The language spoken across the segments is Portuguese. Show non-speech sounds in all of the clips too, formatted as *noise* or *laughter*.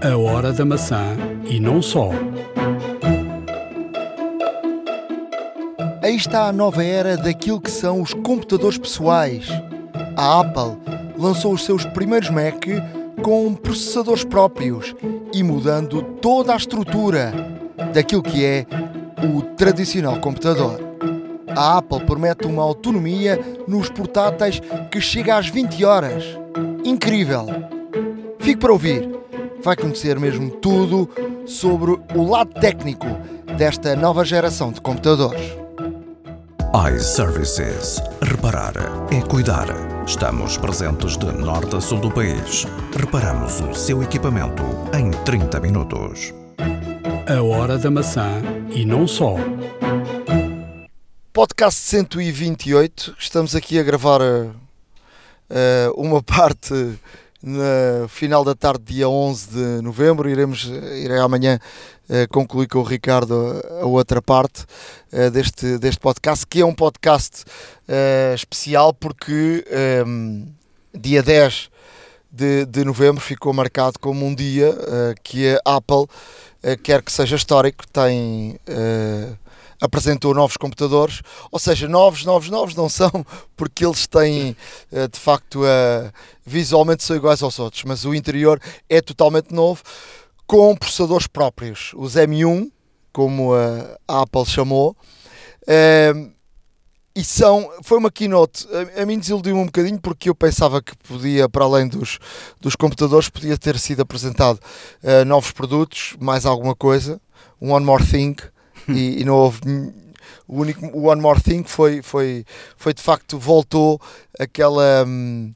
A hora da maçã e não só. Aí está a nova era daquilo que são os computadores pessoais. A Apple lançou os seus primeiros Mac com processadores próprios e mudando toda a estrutura daquilo que é o tradicional computador. A Apple promete uma autonomia nos portáteis que chega às 20 horas. Incrível! Fique para ouvir. Vai conhecer mesmo tudo sobre o lado técnico desta nova geração de computadores. iServices. Reparar é cuidar. Estamos presentes de norte a sul do país. Reparamos o seu equipamento em 30 minutos. A hora da maçã e não só. Podcast 128. Estamos aqui a gravar uh, uma *laughs* parte no final da tarde, dia 11 de novembro. Iremos, irei amanhã uh, concluir com o Ricardo a, outra parte uh, deste, deste podcast, que é um podcast uh, especial porque um, dia 10 de, de novembro ficou marcado como um dia que a Apple quer que seja histórico. Tem apresentou novos computadores, ou seja, novos, novos, novos não são, *laughs* porque eles têm de facto visualmente são iguais aos outros, mas o interior é totalmente novo, com processadores próprios, os M1, como a Apple chamou. e são, foi uma keynote, a, a mim desiludiu-me um bocadinho porque eu pensava que podia, para além dos, dos computadores, podia ter sido apresentado novos produtos, mais alguma coisa, um One More Thing, e, e, não houve o único o One More Thing foi, foi, foi de facto voltou aquela hum,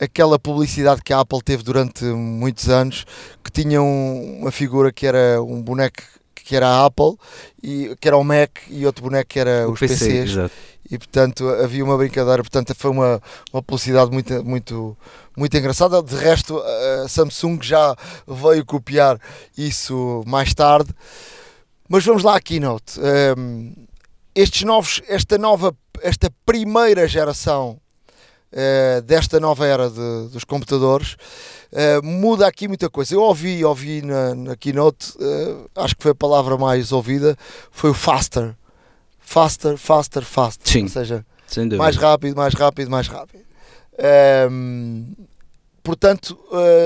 aquela publicidade que a Apple teve durante muitos anos que tinha um, uma figura que era um boneco que era a Apple e que era o Mac e outro boneco que era o os PC, PCs exato. e portanto havia uma brincadeira portanto foi uma, uma publicidade muito muito muito engraçada. De resto a Samsung já veio copiar isso mais tarde mas vamos lá à keynote. Um, estes novos, esta nova, esta primeira geração uh, desta nova era de, dos computadores uh, muda aqui muita coisa. Eu ouvi, ouvi na, na keynote, uh, acho que foi a palavra mais ouvida, foi o faster. Faster, faster, faster. Sim, Ou seja, mais rápido, mais rápido, mais rápido. Portanto,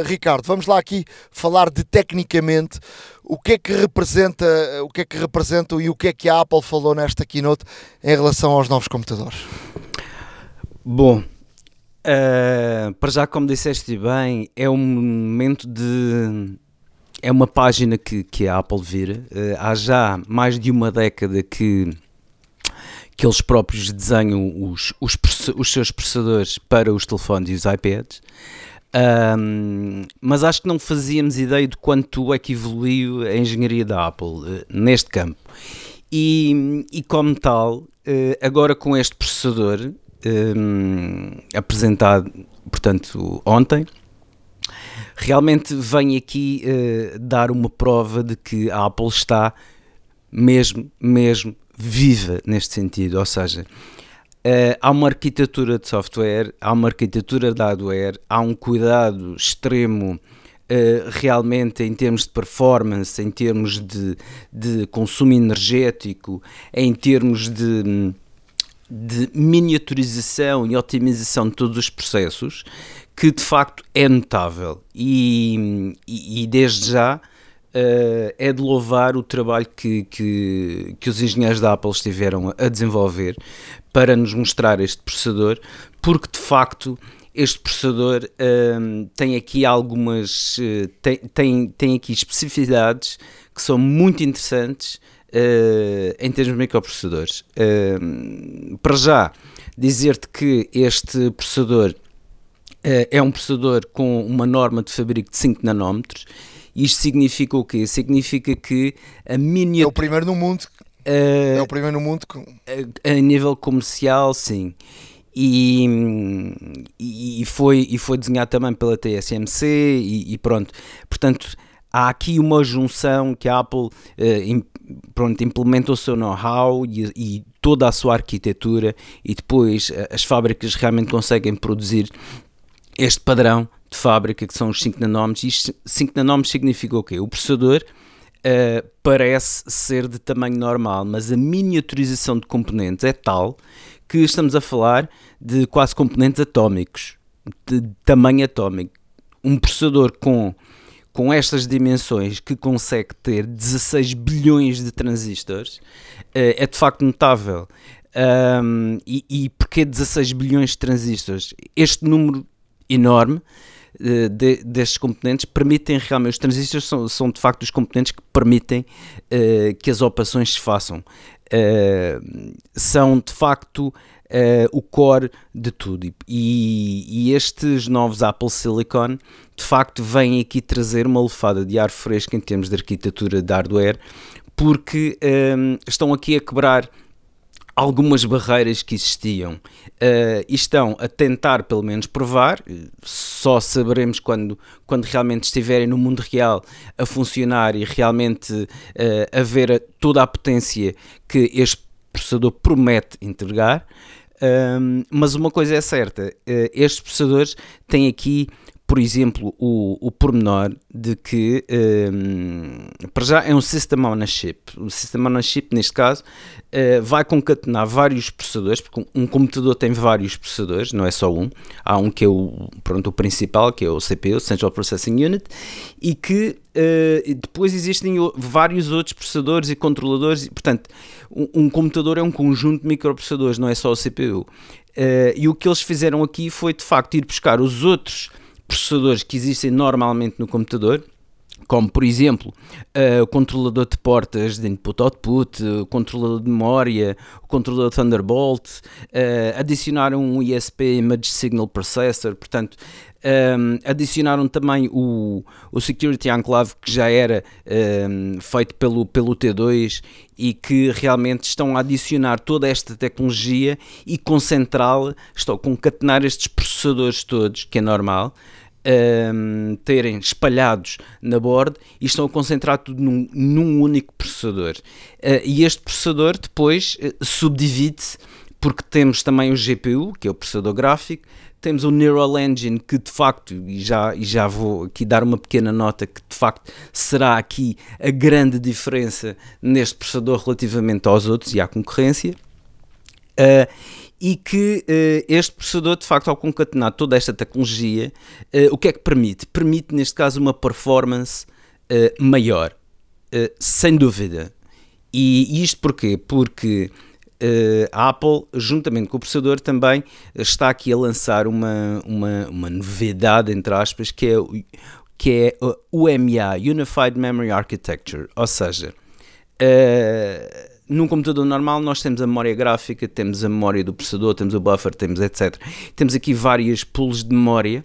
Ricardo, vamos lá aqui falar de tecnicamente o que é que representa, o que é que representam e o que é que a Apple falou nesta keynote em relação aos novos computadores. Bom, uh, para já, como disseste bem, é um momento de. É uma página que, que a Apple vira. Uh, há já mais de uma década que, que eles próprios desenham os, os, os seus processadores para os telefones e os iPads. Um, mas acho que não fazíamos ideia de quanto é que evoluiu a engenharia da Apple uh, neste campo. E, e como tal, uh, agora com este processador um, apresentado, portanto, ontem, realmente vem aqui uh, dar uma prova de que a Apple está mesmo, mesmo viva neste sentido, ou seja, Uh, há uma arquitetura de software, há uma arquitetura de hardware, há um cuidado extremo uh, realmente em termos de performance, em termos de, de consumo energético, em termos de, de miniaturização e otimização de todos os processos, que de facto é notável. E, e, e desde já. Uh, é de louvar o trabalho que, que, que, os engenheiros da Apple estiveram a desenvolver para nos mostrar este processador, porque de facto este processador uh, tem aqui algumas uh, tem, tem, tem aqui especificidades que são muito interessantes em termos de microprocessadores. para já, dizer-te que este processador é um processador com uma norma de fabrico de 5 nanómetros isto significa o quê? Significa que a miniatura... É o primeiro no mundo. Uh, é o primeiro no mundo. Que... A, a, nível comercial, sim. E, e, foi, e foi desenhado também pela TSMC e, e pronto. Portanto, há aqui uma junção que a Apple uh, pronto, implementa o seu know-how e, e, toda a sua arquitetura e depois as fábricas realmente conseguem produzir este padrão de fábrica, que são os 5 nanómetros. E 5 nanómetros significa o quê? O processador uh, parece ser de tamanho normal, mas a miniaturização de componentes é tal que estamos a falar de quase componentes atómicos, de tamanho atómico. Um processador com, com estas dimensões que consegue ter 16 bilhões de transistores uh, é de facto notável. Um, e, e porquê 16 bilhões de transistores? Este número enorme uh, de, destes componentes permitem realmente, os transistores são, são de facto os componentes que permitem uh, que as operações se façam. Uh, são de facto o core de tudo. E, e, estes novos Apple Silicon de facto vêm aqui trazer uma lefada de ar fresco em termos de arquitetura de hardware, porque estão aqui a quebrar algumas barreiras que existiam uh, e estão a tentar, pelo menos, provar. Só saberemos quando, quando realmente estiverem no mundo real a funcionar e realmente uh, a ver toda a potência que este processador promete entregar. Um, mas uma coisa é certa: uh, estes processadores têm aqui por exemplo, o, o pormenor de que, um, para já, é um System Chip. O System Chip, neste caso, uh, vai concatenar vários processadores, porque um, um, computador tem vários processadores, não é só um. Há um que é o, pronto, o principal, que é o CPU, Central Processing Unit, e que uh, depois existem vários outros processadores e controladores. E, portanto, um, um computador é um conjunto de microprocessadores, não é só o CPU. Uh, eh, e o que eles fizeram aqui foi, de facto, ir buscar os outros processadores que existem normalmente no computador, como por exemplo uh, o controlador de portas de input-output, o controlador de memória, o controlador Thunderbolt, uh, adicionaram um ISP Image Signal Processor, portanto um, adicionaram também o, o Security Enclave que já era um, feito pelo, pelo T2 e que realmente estão a adicionar toda esta tecnologia e concentrá-la, estão a concatenar estes processadores todos, que é normal, um, terem espalhados na board e estão a concentrar tudo num, num único processador. Uh, e este processador depois uh, subdivide-se porque temos também o GPU, que é o processador gráfico, temos o Neural Engine, que de facto, e já, e já vou aqui dar uma pequena nota, que de facto será aqui a grande diferença neste processador relativamente aos outros e à concorrência. Uh, e que uh, este processador, de facto, ao concatenar toda esta tecnologia, uh, o que é que permite? Permite, neste caso, uma performance uh, maior, sem dúvida. E isto porquê? Porque a Apple, juntamente com o processador, também está aqui a lançar uma, uma, uma novidade, entre aspas, que é, que é o UMA, Unified Memory Architecture, ou seja, num computador normal nós temos a memória gráfica, temos a memória do processador, temos o buffer, temos etc. Temos aqui várias pools de memória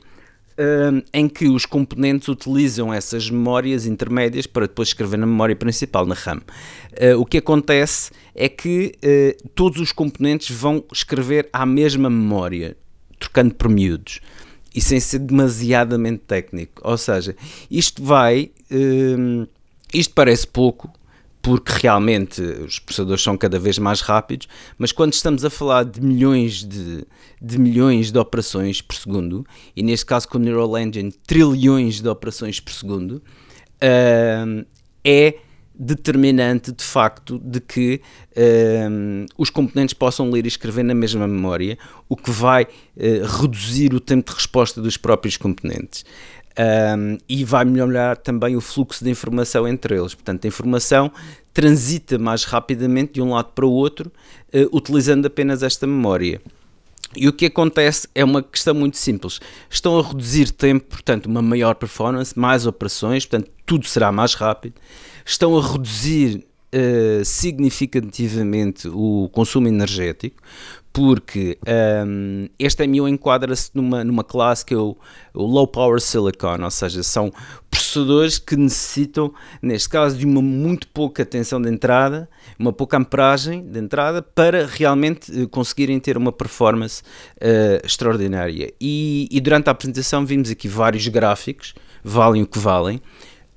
uh, em que os componentes utilizam essas memórias intermédias para depois escrever na memória principal, na RAM. Uh, o que acontece é que uh, todos os componentes vão escrever à mesma memória, trocando por miúdos. E sem ser demasiadamente técnico. Ou seja, isto vai. isto parece pouco, porque realmente os processadores são cada vez mais rápidos, mas quando estamos a falar de milhões de, de milhões de operações por segundo, e neste caso com o Neural Engine trilhões de operações por segundo, uh, é determinante de facto de que os componentes possam ler e escrever na mesma memória, o que vai uh, reduzir o tempo de resposta dos próprios componentes um, e vai melhorar também o fluxo de informação entre eles. Portanto, a informação transita mais rapidamente de um lado para o outro, uh, utilizando apenas esta memória. E o que acontece é uma questão muito simples. Estão a reduzir tempo, portanto, uma maior performance, mais operações, portanto, tudo será mais rápido. Estão a reduzir uh, significativamente o consumo energético, porque um, este MIO enquadra-se numa, numa classe que é o, o, Low Power Silicon, ou seja, são processadores que necessitam, neste caso, de uma muito pouca tensão de entrada, uma pouca amperagem de entrada, para realmente uh, conseguirem ter uma performance uh, extraordinária. E, e durante a apresentação vimos aqui vários gráficos, valem o que valem,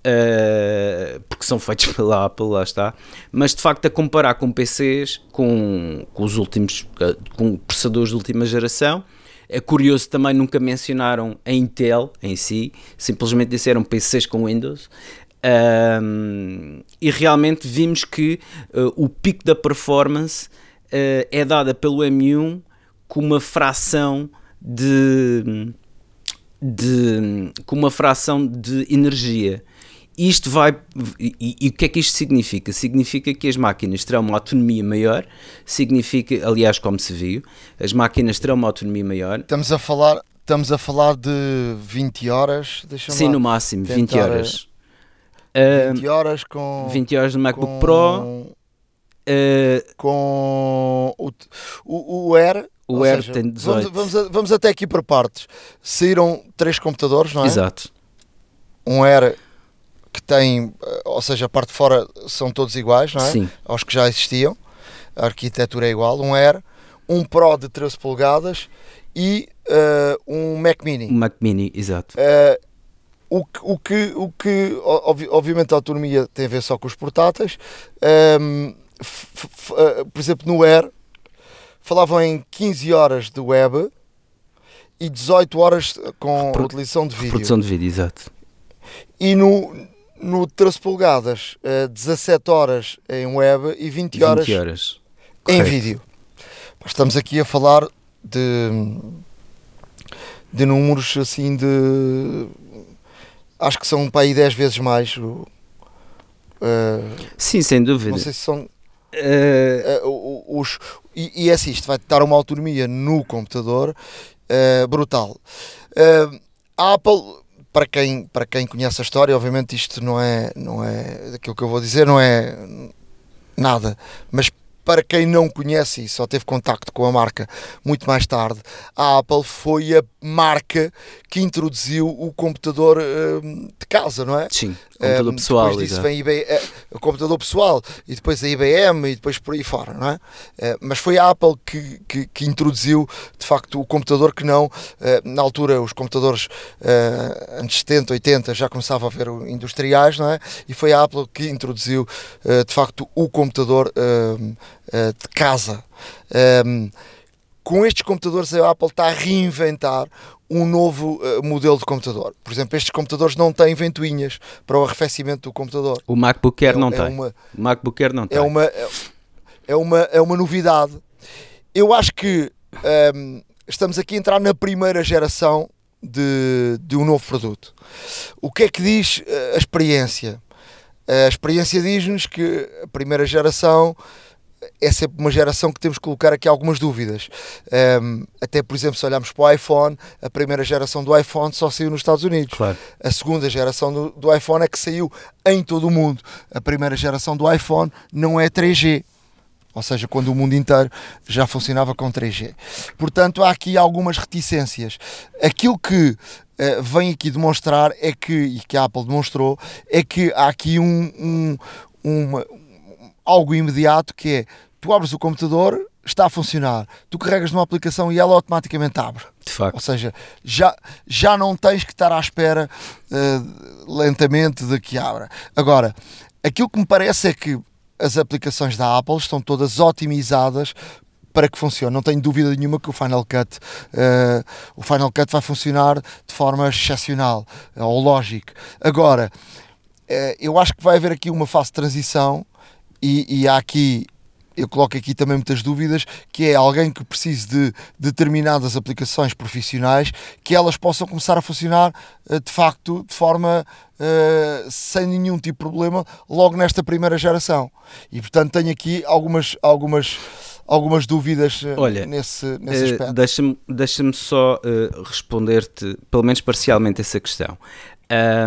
Uh, porque são feitos *laughs* pela Apple, lá está. Mas de facto, a comparar com PCs, com, com os últimos, uh, com processadores de última geração, É curioso também nunca mencionaram a Intel em si, simplesmente disseram PCs com Windows. Um, e realmente vimos que uh, o pico da performance uh, é dada pelo M1 com uma fração de, de com uma fração de energia. Isto vai. E, e, o que é que isto significa? Significa que as máquinas terão uma autonomia maior, significa, aliás, como se viu, as máquinas terão uma autonomia maior. Estamos a falar, estamos a falar de 20 horas, Sim, no máximo, 20 horas. 20 horas com 20 horas no MacBook com, Pro. Uh, com o, o, o Air. O Air seja, tem 18. Vamos, vamos, vamos, até aqui para partes. Saíram três computadores, não é? Exato. Um Air tem, eh, ou seja, a parte de fora são todos iguais, não é? Sim. Aos que já existiam. A arquitetura é igual. Um Air, um Pro de 13 polegadas e uh, um Mac Mini. Um Mac Mini, exato. Uh, o que, o que, o que obviamente a autonomia tem a ver só com os portáteis. Um, ehm, por exemplo, no Air falavam em 15 horas de web e 18 horas com Repro utilização de vídeo. Produção de vídeo, exato. E no, no 13 polegadas, 17 horas em web e 20 horas, 20 horas. em vídeo. Estamos aqui a falar de, de números assim de. Acho que são para aí 10 vezes mais. Uh, Sim, sem dúvida. Não sei se são. Uh, uh, os, e, e, é assim, isto vai dar uma autonomia no computador uh, brutal. a Apple para quem, para quem conhece a história, obviamente isto não é, não é aquilo que eu vou dizer, não é nada, mas para quem não conhece e só teve contacto com a marca muito mais tarde, a Apple foi a marca que introduziu o computador uh, de casa, não é? Sim, computador um, pessoal. Depois disso vem IBM, eh, o computador pessoal e depois a IBM e depois por aí fora, não é? Uh, mas foi a Apple que, que, que, introduziu de facto o computador que não, eh, na altura os computadores anos 70, 80 já começavam a ver industriais, não é? E foi a Apple que introduziu de facto o computador eh, de casa. Um, ehm, com estes computadores, a Apple está a reinventar um novo uh, modelo de computador. Por exemplo, estes computadores não têm ventoinhas para o arrefecimento do computador. O MacBook Air é, não é tem. Uma, o MacBook Air não é tem. Uma, é, uma, é uma novidade. Eu acho que um, ehm, estamos aqui a entrar na primeira geração de, de um novo produto. O que é que diz uh, a experiência? A experiência diz-nos que a primeira geração é sempre uma geração que temos que colocar aqui algumas dúvidas. Um, até, por exemplo, se olharmos para o iPhone, a primeira geração do iPhone só saiu nos Estados Unidos. Claro. A segunda geração do, do iPhone é que saiu em todo o mundo. A primeira geração do iPhone não é 3G. Ou seja, quando o mundo inteiro já funcionava com 3G. Portanto, há aqui algumas reticências. Aquilo que uh, vem aqui demonstrar é que, e que a Apple demonstrou, é que há aqui um, um, uma, algo imediato que é tu abres o computador, está a funcionar, tu carregas numa aplicação e ela automaticamente abre. De facto. Ou seja, já, já não tens que estar à espera uh, lentamente de que abra. Agora, aquilo que me parece é que as aplicações da Apple estão todas otimizadas para que funcione. Não tenho dúvida nenhuma que o Final Cut, uh, o Final Cut vai funcionar de forma excepcional ou lógica. Agora, uh, eu acho que vai haver aqui uma fase de transição e, e há aqui eu coloco aqui também muitas dúvidas, que é alguém que precise de determinadas aplicações profissionais, que elas possam começar a funcionar eh, de facto de forma uh, sem nenhum tipo de problema logo nesta primeira geração. E portanto tenho aqui algumas, algumas, algumas dúvidas eh, Olha, nesse, nesse aspecto. Deixa-me deixa só uh, responder-te, pelo menos parcialmente, essa questão.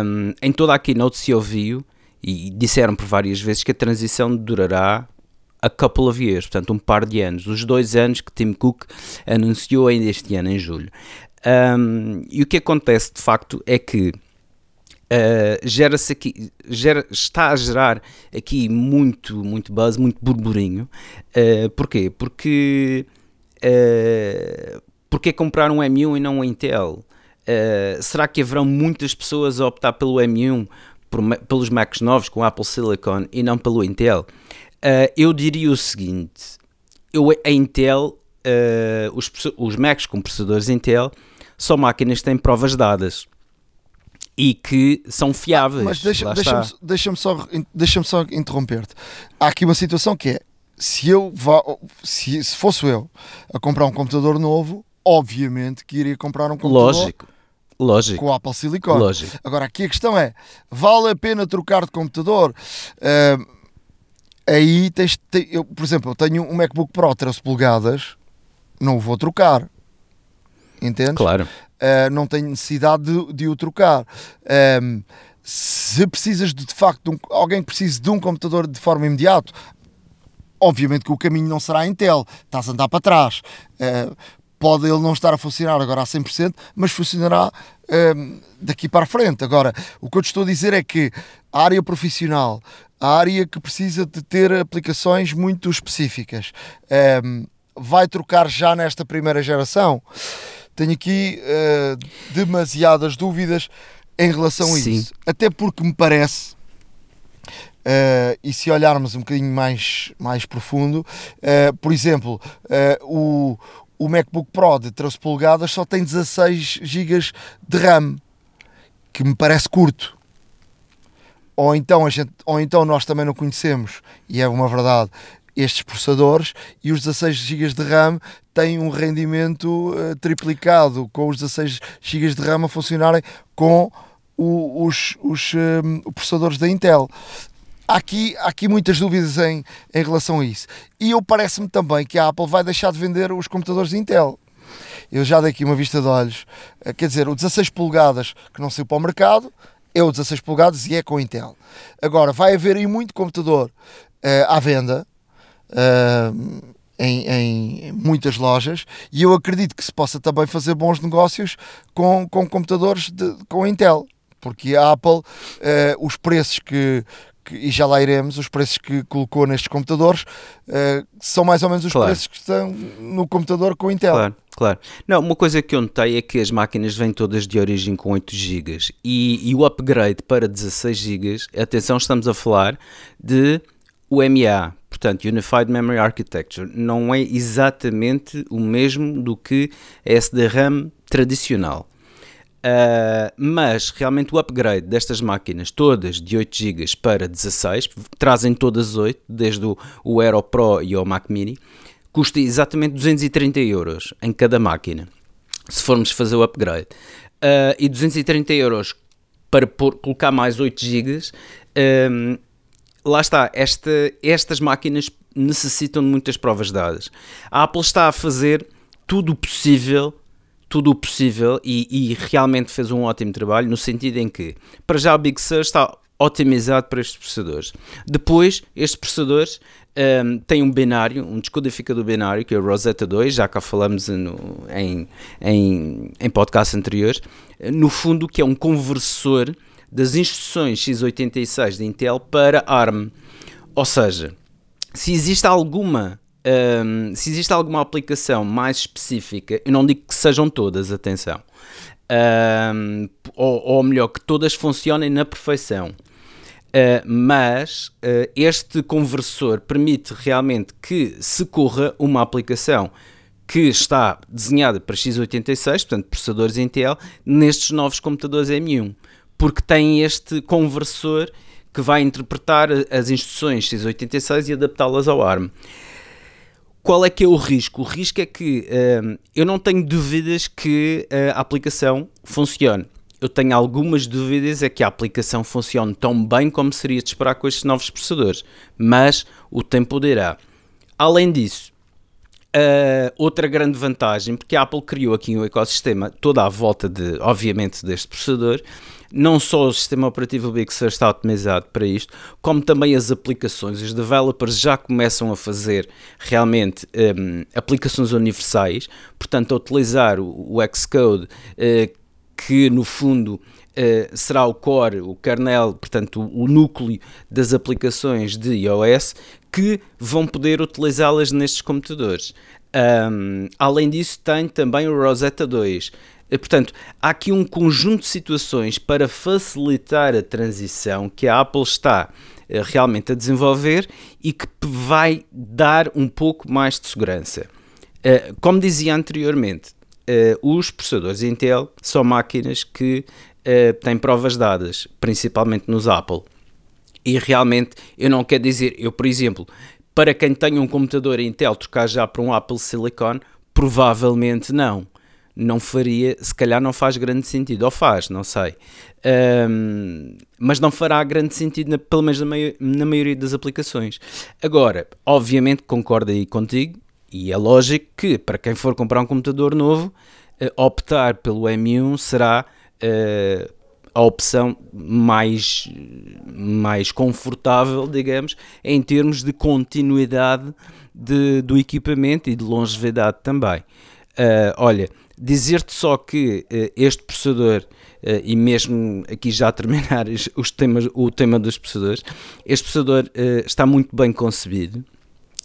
Um, em toda a keynote se ouviu e disseram por várias vezes que a transição durará a couple of years, portanto um par de anos, os dois anos que Tim Cook anunciou ainda este ano, em julho. Um, e o que acontece de facto é que uh, gera-se aqui, gera, está a gerar aqui muito, muito buzz, muito burburinho. Uh, porquê? Porque uh, porque comprar um M1 e não um Intel? Uh, será que haverão muitas pessoas a optar pelo M1 por, pelos Macs novos com Apple Silicon e não pelo Intel, uh, eu diria o seguinte: eu, a Intel uh, os, os Macs com processadores Intel são máquinas que têm provas dadas e que são fiáveis. Mas deixa-me deixa deixa só, deixa só interromper-te. Há aqui uma situação que é: se eu vá, se, se fosse eu a comprar um computador novo, obviamente que iria comprar um computador. Lógico. Lógico. Com o Apple Silicon. Lógico. Agora, aqui a questão é: vale a pena trocar de computador? Uh, aí tens. eu, por exemplo, eu tenho um MacBook Pro 13 polegadas, não o vou trocar. Entendes? Claro. Uh, não tenho necessidade de, de o trocar. Um, se precisas de, de facto de um, alguém que precise de um computador de forma imediata, obviamente que o caminho não será Intel, estás a andar para trás. Uh, pode ele não estar a funcionar agora a 100%, mas funcionará um, daqui para a frente. Agora, o que eu te estou a dizer é que a área profissional, a área que precisa de ter aplicações muito específicas, um, vai trocar já nesta primeira geração? Tenho aqui uh, demasiadas dúvidas em relação a isso. Até porque me parece, uh, e se olharmos um bocadinho mais, mais profundo, uh, por exemplo, o, o MacBook Pro de 13 polegadas só tem 16 GB de RAM, que me parece curto. Ou então, a gente, ou então nós também não conhecemos, e é uma verdade, estes processadores e os 16 GB de RAM têm um rendimento uh, triplicado com os 16 GB de RAM a funcionarem com o, os, os uh, processadores da Intel. Há aqui, há aqui muitas dúvidas em, em relação a isso. E eu parece-me também que a Apple vai deixar de vender os computadores Intel. Eu já dei aqui uma vista de olhos. Eh, quer dizer, o 16 polegadas que não saiu para o mercado é o 16 polegadas e é com Intel. Agora, vai haver aí muito computador uh, à venda uh, em, em, muitas lojas e eu acredito que se possa também fazer bons negócios com, com computadores de, com Intel, porque a Apple, os preços que, que, e já lá iremos, os preços que colocou nestes computadores uh, são mais ou menos os claro. preços que estão no computador com Intel. Claro, claro. Não, uma coisa que eu notei é que as máquinas vêm todas de origem com 8 GB e, e o upgrade para 16 GB, atenção, estamos a falar de UMA, portanto Unified Memory Architecture, não é exatamente o mesmo do que a SD-RAM tradicional. Uh, mas realmente o upgrade destas máquinas, todas de 8 GB para 16, trazem todas 8, desde o, o Aero Pro e o Mac Mini, custa exatamente 230 euros em cada máquina, se formos fazer o upgrade. Uh, e 230 euros para pôr, colocar mais 8 GB lá está, esta, estas máquinas necessitam de muitas provas dadas. A Apple está a fazer tudo o possível, tudo o possível e, e, realmente fez um ótimo trabalho no sentido em que, para já o Big Sur está otimizado para estes processadores. Depois, estes processadores um, têm um binário, um descodificador binário, que é o Rosetta 2, já cá falamos no, em, em, em podcasts anteriores, no fundo que é um conversor das instruções x86 de Intel para ARM. Ou seja, se existe alguma um, se existe alguma aplicação mais específica, eu não digo que sejam todas, atenção, um, ou, ou, melhor, que todas funcionem na perfeição, uh, mas uh, este conversor permite realmente que se corra uma aplicação que está desenhada para x86, portanto processadores Intel, nestes novos computadores M1 porque tem este conversor que vai interpretar as instruções x86 e adaptá-las ao ARM. Qual é que é o risco? O risco é que uh, eu não tenho dúvidas que uh, a aplicação funcione. Eu tenho algumas dúvidas é que a aplicação funcione tão bem como seria de esperar com estes novos processadores, mas o tempo dirá. Além disso, Uh, outra grande vantagem, porque a Apple criou aqui um ecossistema toda à volta de, obviamente, deste processador, não só o sistema operativo Sur está otimizado para isto, como também as aplicações. Os developers já começam a fazer realmente um, aplicações universais, portanto, a utilizar o, o Xcode, uh, que no fundo Uh, será o core, o kernel, portanto o, o, núcleo das aplicações de iOS que vão poder utilizá-las nestes computadores. Um, além disso, tem também o Rosetta 2. Eh, portanto, há aqui um conjunto de situações para facilitar a transição que a Apple está eh, realmente a desenvolver e que vai dar um pouco mais de segurança. Uh, como dizia anteriormente, os processadores Intel são máquinas que têm provas dadas, principalmente nos Apple. E realmente eu não quero dizer, eu por exemplo, para quem tem um computador Intel trocar já para um Apple Silicon, provavelmente não. Não faria, se calhar não faz grande sentido, ou faz, não sei. Um, mas não fará grande sentido, na, pelo menos na, na maioria das aplicações. Agora, obviamente concordo aí contigo, e é lógico que para quem for comprar um computador novo, uh, optar pelo M1 será uh, a opção mais, mais confortável, digamos, em termos de continuidade de, do equipamento e de longevidade também. Uh, olha, dizer-te só que este processador Uh, e mesmo aqui já a terminar *laughs* os temas, o tema dos processadores, este processador uh, está muito bem concebido,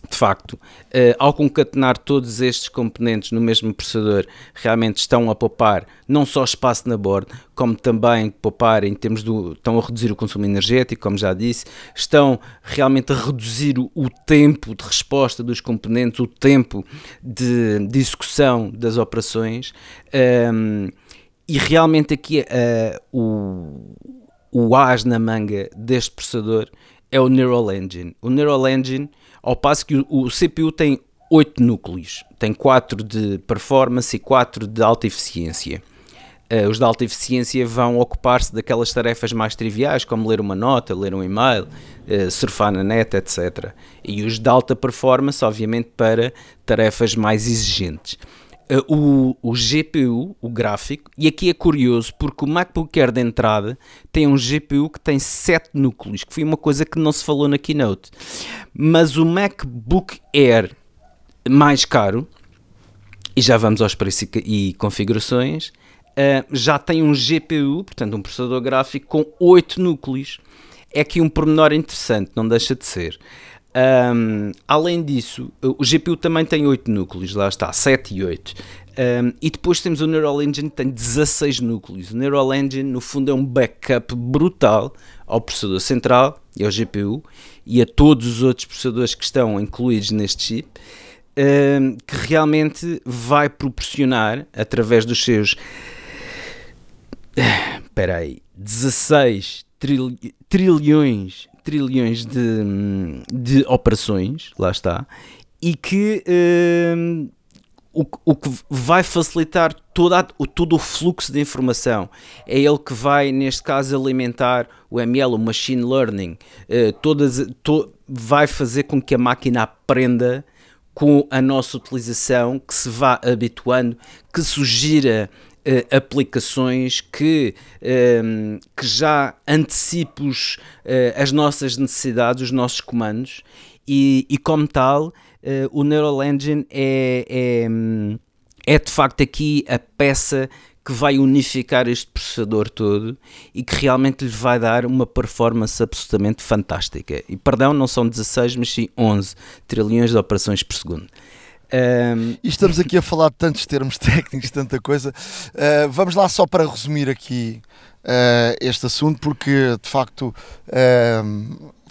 de facto, uh, ao concatenar todos estes componentes no mesmo processador, realmente estão a poupar não só espaço na borda, como também poupar em termos do. estão a reduzir o consumo energético, como já disse, estão realmente a reduzir o, o tempo de resposta dos componentes, o tempo de, de execução das operações. Um, ehm, e realmente aqui uh, o, o as na manga deste processador é o Neural Engine. O Neural Engine ao passo que o, CPU tem 8 núcleos, tem 4 de performance e 4 de alta eficiência. Uh, os de alta eficiência vão ocupar-se daquelas tarefas mais triviais, como ler uma nota, ler um e-mail, uh, surfar na net, etc. E os de alta performance, obviamente, para tarefas mais exigentes. Uh, o, o, GPU, o gráfico, e aqui é curioso porque o MacBook Air de entrada tem um GPU que tem 7 núcleos, que foi uma coisa que não se falou na keynote. Mas o MacBook Air mais caro, e já vamos aos preços e configurações, uh, já tem um GPU, portanto um processador gráfico com 8 núcleos. É aqui um pormenor interessante, não deixa de ser. Um, além disso, o GPU também tem 8 núcleos, lá está, 7 e 8. Um, e depois temos o Neural Engine que tem 16 núcleos. O Neural Engine, no fundo, é um backup brutal ao processador central e ao GPU e a todos os outros processadores que estão incluídos neste chip, um, que realmente vai proporcionar, através dos seus. Espera aí, 16 trilhões trilhões de, de operações, lá está, e que uh, o, o que vai facilitar toda todo o fluxo de informação. É ele que vai, neste caso, alimentar o ML, o Machine Learning, uh, todas, to, vai fazer com que a máquina aprenda com a nossa utilização, que se vá habituando, que sugira uh, aplicações que, uh, que já antecipos uh, as nossas necessidades, os nossos comandos, e, e como tal, eh, o Neural Engine é, é, é de facto aqui a peça que vai unificar este processador todo e que realmente lhe vai dar uma performance absolutamente fantástica. E perdão, não são 16, mas sim 11 trilhões de operações por segundo. Um... E estamos aqui a falar de tantos termos *laughs* técnicos, tanta coisa. Uh, vamos lá só para resumir aqui uh, este assunto, porque de facto.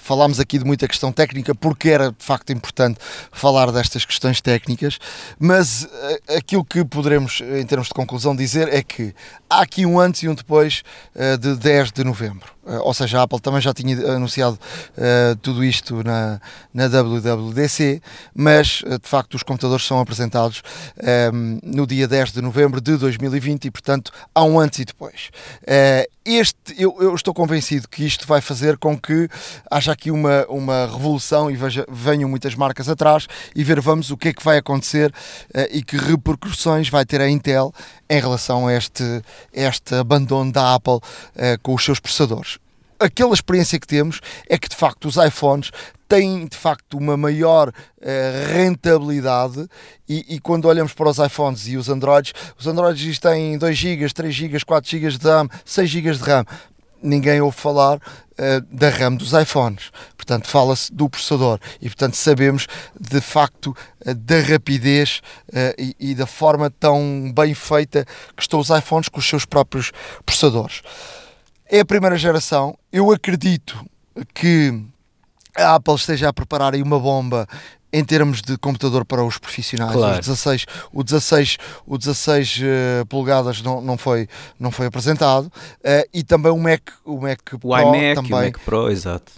Falámos aqui de muita questão técnica porque era de facto importante falar destas questões técnicas, mas aquilo que poderemos, em termos de conclusão, dizer é que há aqui um antes e um depois de 10 de novembro. Uh, ou seja, a Apple também já tinha anunciado uh, tudo isto na, na WWDC, mas uh, de facto os computadores são apresentados um, ehm, no dia 10 de novembro de 2020 e, portanto, há um antes e depois. este, eu, eu, estou convencido que isto vai fazer com que haja aqui uma, uma revolução e veja, venham muitas marcas atrás e ver vamos o que é que vai acontecer e que repercussões vai ter a Intel em relação a este, este abandono da Apple com os seus processadores aquela experiência que temos é que de facto os iPhones têm de facto uma maior uh, rentabilidade e, e, quando olhamos para os iPhones e os Androids, os Androids têm 2 GB, 3 GB, 4 GB de RAM, 6 GB de RAM. Ninguém ouve falar uh, da RAM dos iPhones, portanto, fala-se do processador e, portanto, sabemos de facto uh, da rapidez e, e da forma tão bem feita que estão os iPhones com os seus próprios processadores é a primeira geração. Eu acredito que a Apple esteja a preparar aí uma bomba em termos de computador para os profissionais. Claro. Os 16, o 16, o 16 eh, polegadas não, não, foi, não foi apresentado eh, e também o Mac, o Mac O Pro iMac, também. o Mac Pro, exato.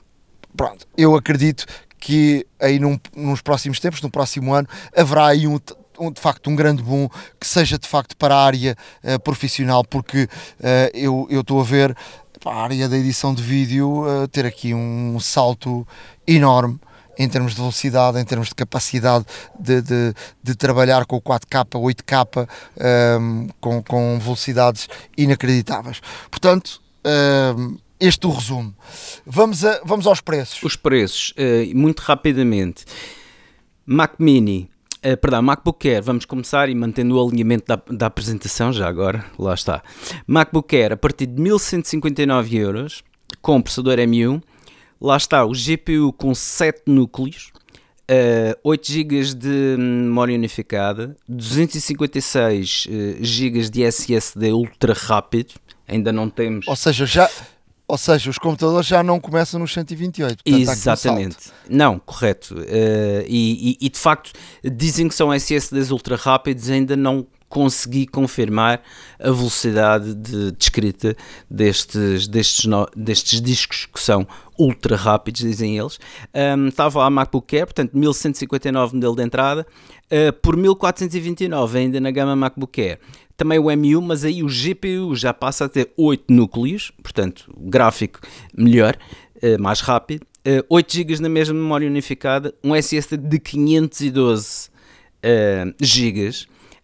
Pronto, eu acredito que aí num- nos próximos tempos, no próximo ano, haverá aí um, um, de facto um grande boom que seja de facto para a área eh, profissional, porque eh, eu estou a ver a área da edição de vídeo eh, ter aqui um salto enorme em termos de velocidade, em termos de capacidade de, de, de trabalhar com o 4K, 8K, ehm, com, com velocidades inacreditáveis. Portanto, ehm, este é o resumo. Vamos, a- vamos aos preços. Os preços, eh, muito rapidamente. Mac Mini, eh, perdão, MacBook Air, vamos começar e mantendo o alinhamento da, da apresentação, já agora, lá está. MacBook Air a partir de 1159 euros, com processador M1, lá está o GPU com 7 núcleos, eh, 8 GB de memória unificada, 256 eh, GB de SSD ultra rápido, ainda não temos... Ou seja, já, ou seja, os computadores já não começam nos 128. portanto, um Exatamente. salto. Não, correto. Eh, e, e- e, de facto dizem que são SSDs ultra rápidos, ainda não consegui confirmar a velocidade de, de escrita destes, destes, no- destes discos que são ultra rápidos, dizem eles. Ahm, Estava a MacBook Air, portanto 1159 modelo de entrada, eh, por 1429 ainda na gama MacBook Air. Também o M1, mas aí o GPU já passa a ter 8 núcleos, portanto, gráfico melhor, eh, mais rápido. Eh, 8 GB na mesma memória unificada, um SSD de 512 eh, GB,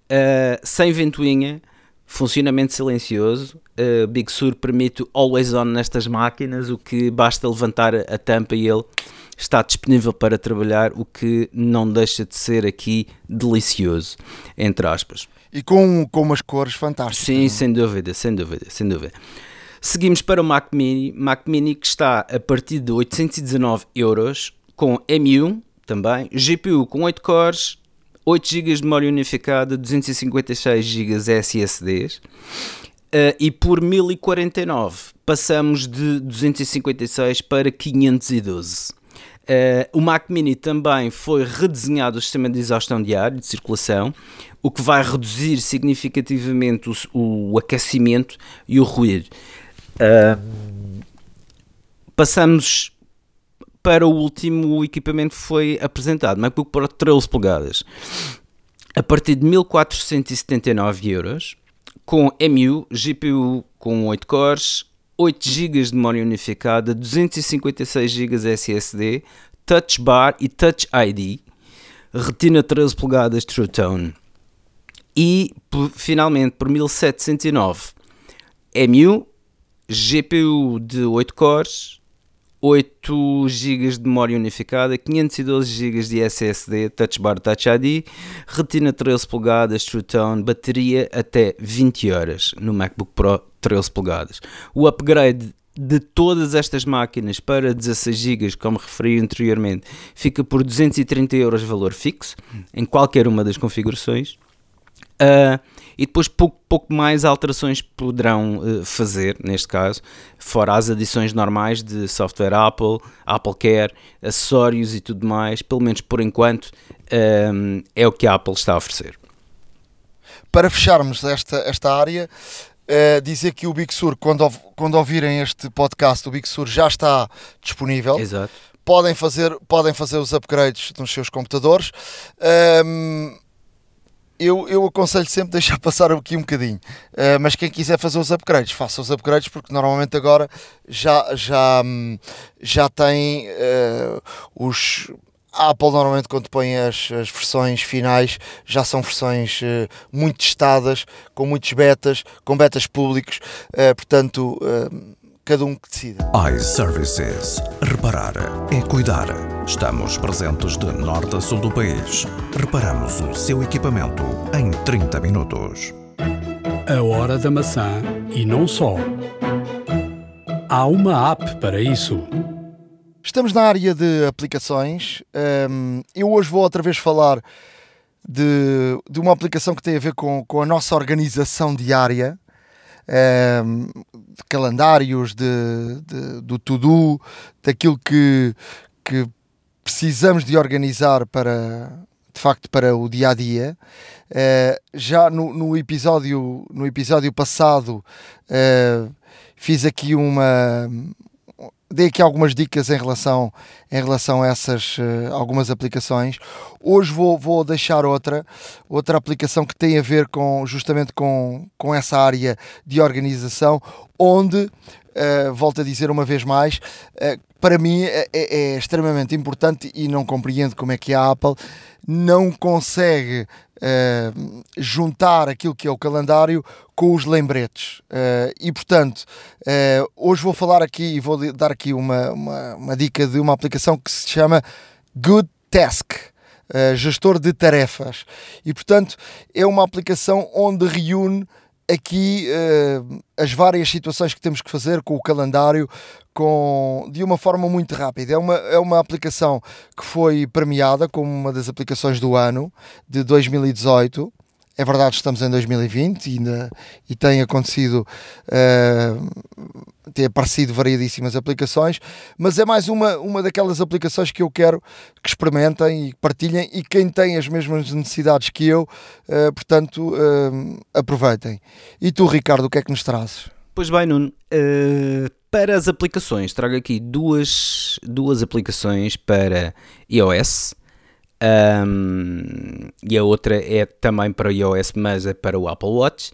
eh, sem ventoinha, funcionamento silencioso. eh, Big Sur permite always on nestas máquinas, o que basta levantar a tampa e ele está disponível para trabalhar, o que não deixa de ser aqui delicioso, entre aspas. E com, com umas cores fantásticas. Sim, sem dúvida, sem dúvida, sem dúvida. Seguimos para o Mac Mini, Mac Mini que está a partir de 819 euros, com M1 também, GPU com 8 cores, 8 GB de memória unificada, 256 GB SSDs, eh, e por 1049 passamos de 256 para 512. Eh, o Mac Mini também foi redesenhado o sistema de exaustão de ar e de circulação, o que vai reduzir significativamente o, o aquecimento e o ruído. Ahm, passamos para o último equipamento que foi apresentado, MacBook Pro 13 polegadas, a partir de 1479 euros, com MU, GPU com 8 cores, 8 GB de memória unificada, 256 GB SSD, Touch Bar e Touch ID, retina 13 polegadas True Tone. E finalmente por 1709 MU, GPU de 8 cores, 8 GB de memória unificada, 512 GB de SSD, Touch Bar Touch ID, retina 13 polegadas, True Tone, bateria até 20 horas no MacBook Pro 13 polegadas. O upgrade de todas estas máquinas para 16 GB, como referi anteriormente, fica por 230 euros valor fixo em qualquer uma das configurações. Uh, e depois pouco, pouco mais alterações poderão uh, fazer, neste caso, fora as adições normais de software Apple, Apple Care, acessórios e tudo mais, pelo menos por enquanto, um, é o que a Apple está a oferecer. Para fecharmos esta, esta área, eh, dizer que o Big Sur, quando, quando ouvirem este podcast, o Big Sur já está disponível. Exato. podem fazer, podem fazer os upgrades nos seus computadores. Ahm, eu, eu aconselho sempre deixar *laughs* passar aqui um bocadinho, Ah, mas quem quiser fazer os upgrades, faça os upgrades, porque normalmente agora já, já, hum, já tem ah, os. A Apple normalmente quando põe as, as versões finais já são versões eh, muito testadas, com muitos betas, com betas públicos, eh, portanto eh, cada um que decida. iServices. Reparar é cuidar. Estamos presentes de norte a sul do país. Reparamos o seu equipamento em 30 minutos. A hora da maçã e não só. Há uma app para isso. Estamos na área de aplicações. Hum, eu hoje vou outra vez falar de, de uma aplicação que tem a ver com, com a nossa organização diária, hum, de calendários, de, de- do to-do, daquilo que, que precisamos de organizar para, de facto, para o dia a dia. já no, no, episódio, no episódio passado fiz aqui uma, dei aqui algumas dicas em relação, em relação a essas uh, algumas aplicações. Hoje vou, vou deixar outra, outra aplicação que tem a ver com justamente com, com essa área de organização, onde, uh, volto a dizer uma vez mais, uh, para mim é, é, é, extremamente importante e não compreendo como é que a Apple não consegue uh, juntar aquilo que é o calendário com os lembretes. Uh, e portanto, uh, hoje vou falar aqui e vou dar aqui uma, uma, uma, dica de uma aplicação que se chama Good Task. gestor de tarefas e portanto é uma aplicação onde reúne aqui uh, as várias situações que temos que fazer com o calendário com, de uma forma muito rápida. É uma, é uma aplicação que foi premiada como uma das aplicações do ano de 2018. É verdade, estamos em 2020 e, ainda, e tem acontecido, uh, tem aparecido variedíssimas aplicações, mas é mais uma, uma daquelas aplicações que eu quero que experimentem e partilhem e quem tem as mesmas necessidades que eu, uh, portanto, uh, aproveitem. E tu, Ricardo, o que é que nos trazes? Pois bem, Nuno, para as aplicações, trago aqui duas, duas aplicações para iOS um, e a outra é também para o iOS, mas é para o Apple Watch.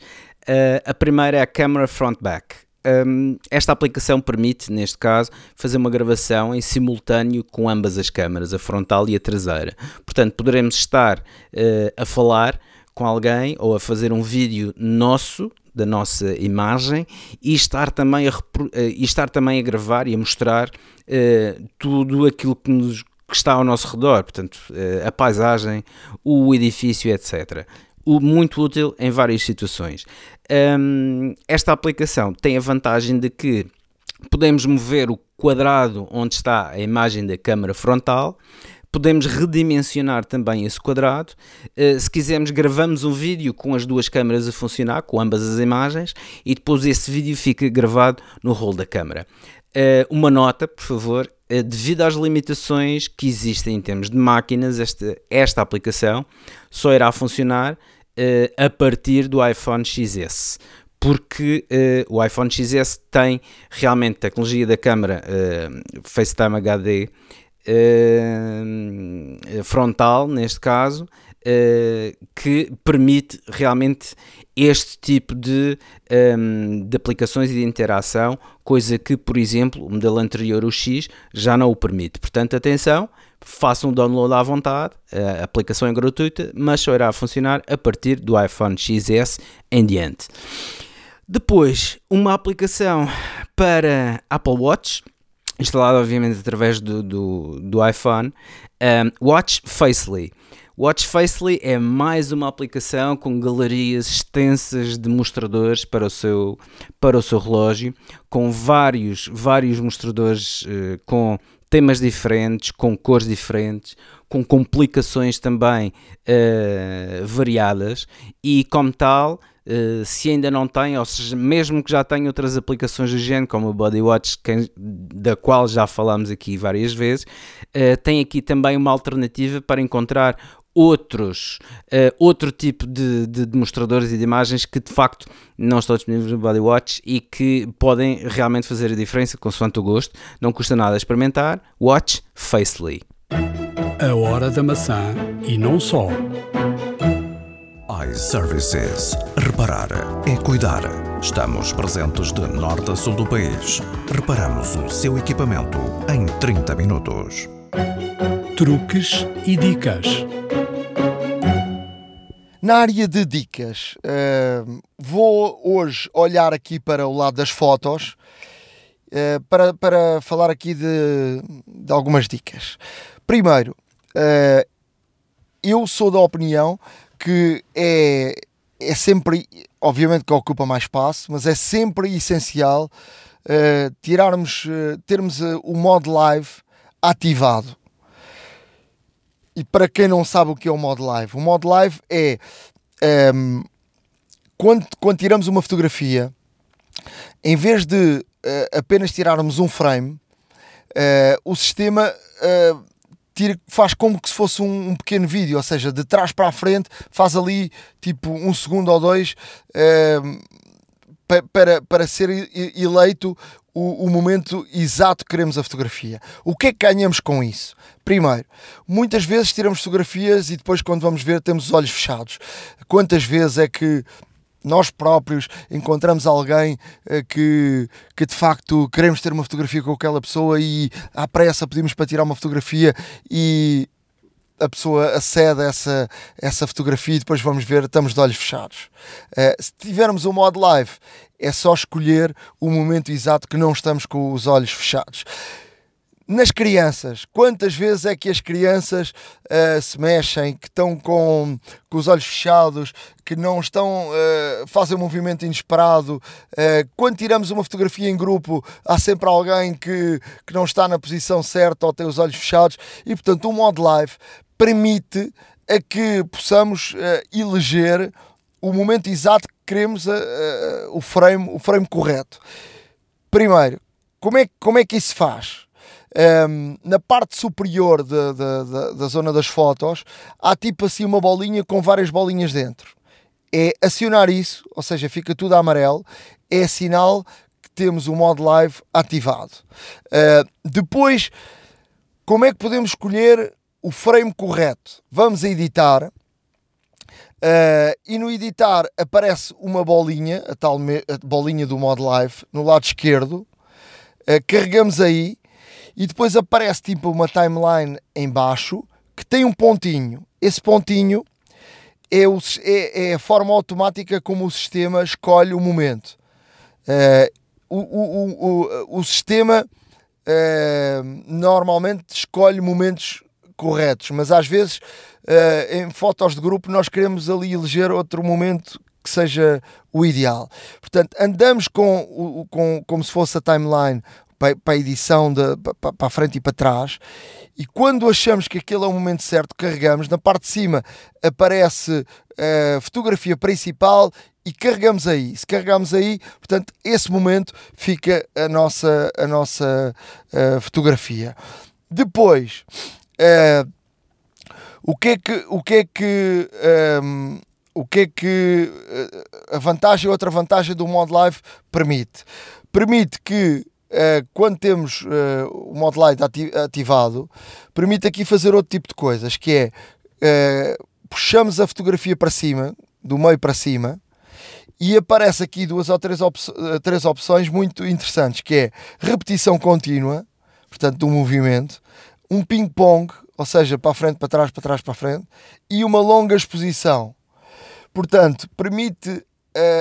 Uh, a primeira é a Camera Front Back. Um, esta aplicação permite, neste caso, fazer uma gravação em simultâneo com ambas as câmaras, a frontal e a traseira. Portanto, poderemos estar uh, a falar com alguém ou a fazer um vídeo nosso da nossa imagem e estar também a, e estar também a gravar e a mostrar uh, tudo aquilo que nos que está ao nosso redor, portanto, eh, a paisagem, o edifício, etc. O, muito útil em várias situações. Um, esta aplicação tem a vantagem de que podemos mover o quadrado onde está a imagem da câmara frontal, podemos redimensionar também esse quadrado. Uh, se quisermos, gravamos um vídeo com as duas câmaras a funcionar, com ambas as imagens, e depois esse vídeo fica gravado no rolo da câmara. Uh, uma nota, por favor, uh, devido às limitações que existem em termos de máquinas, esta, esta aplicação só irá funcionar uh, a partir do iPhone XS. Porque o iPhone XS tem realmente tecnologia da câmera FaceTime HD frontal, neste caso, que permite realmente este tipo de, um, de aplicações e de interação, coisa que, por exemplo, o modelo anterior, o X, já não o permite. Portanto, atenção, façam o download à vontade, a aplicação é gratuita, mas só irá funcionar a partir do iPhone XS em diante. Depois, uma aplicação para Apple Watch, instalada obviamente através do, do, do iPhone, um, Watch Facely. Watch Facely é mais uma aplicação com galerias extensas de mostradores para o seu, para o seu relógio, com vários, vários mostradores eh, com temas diferentes, com cores diferentes, com complicações também eh, variadas. E, como tal, Uh, se ainda não tem, ou seja, mesmo que já tenha outras aplicações do género, como o Bodywatch, que, da qual já falámos aqui várias vezes, uh, tem aqui também uma alternativa para encontrar outros, uh, outro tipo de, de, demonstradores e de imagens que de facto não estão disponíveis no Bodywatch e que podem realmente fazer a diferença consoante o gosto. Não custa nada experimentar. Watch Facely. A hora da maçã e não só. iServices. Reparar é cuidar. Estamos presentes de norte a sul do país. Reparamos o seu equipamento em 30 minutos. Truques e dicas. Na área de dicas, uh, vou hoje olhar aqui para o lado das fotos uh, para, para falar aqui de, de algumas dicas. Primeiro, uh, eu sou da opinião que é, é sempre, obviamente que ocupa mais espaço, mas é sempre essencial tirarmos, termos o modo live ativado e para quem não sabe o que é o modo live, o modo live é um, ehm, quando, quando tiramos uma fotografia, em vez de uh, apenas tirarmos um frame, uh, o sistema uh, tira, faz como que se fosse um, um, pequeno vídeo, ou seja, de trás para a frente, faz ali tipo um segundo ou dois uh, para, para ser eleito o, o, momento exato que queremos a fotografia. O que é que ganhamos com isso? Primeiro, muitas vezes tiramos fotografias e depois, quando vamos ver, temos os olhos fechados. Quantas vezes é que nós próprios encontramos alguém uh, que, que de facto queremos ter uma fotografia com aquela pessoa e à pressa pedimos para tirar uma fotografia e a pessoa acede a essa, essa fotografia e depois vamos ver, estamos de olhos fechados. Uh, se tivermos o modo live, é só escolher o momento exato que não estamos com os olhos fechados nas crianças, quantas vezes é que as crianças uh, se mexem, que estão com, com os olhos fechados, que não estão, uh, fazem um movimento inesperado. Uh, quando tiramos uma fotografia em grupo, há sempre alguém que, que não está na posição certa ou tem os olhos fechados. E portanto, o modo live permite a que possamos eleger o momento exato que queremos, o, frame, o frame correto. Primeiro, como é, como é que isso se faz? Um, na parte superior de, de, de, da zona das fotos há tipo assim uma bolinha com várias bolinhas dentro. É acionar isso, ou seja, fica tudo amarelo, é sinal que temos o modo live ativado. Uh, depois, como é que podemos escolher o frame correto? Vamos a editar. Uh, e no editar aparece uma bolinha, a tal a bolinha do modo live, no lado esquerdo. Uh, carregamos aí e depois aparece tipo uma timeline em baixo que tem um pontinho. Esse pontinho é, o, é, é a forma automática como o sistema escolhe o momento. Uh, o, o, o, o, sistema normalmente escolhe momentos corretos, mas às vezes uh, em fotos de grupo nós queremos ali eleger outro momento que seja o ideal. Portanto, andamos com, com como se fosse a timeline para, a edição de, para, para a frente e para trás. E quando achamos que aquele é o momento certo, carregamos. Na parte de cima aparece a fotografia principal e carregamos aí. Se carregamos aí, portanto, esse momento fica a nossa, a nossa uh, fotografia. Depois, uh, o que é que, o que, é que um, ehm, o que é que eh, a vantagem, outra vantagem do modo live permite? Permite que Uh, quando temos uh, o modo ati ativado, permite aqui fazer outro tipo de coisas, que é puxamos a fotografia para cima, do meio para cima, e aparece aqui duas ou três, op três opções muito interessantes, que é repetição contínua, portanto do movimento, um ping-pong, ou seja, para a frente, para trás, para trás, para a frente, e uma longa exposição. Portanto, permite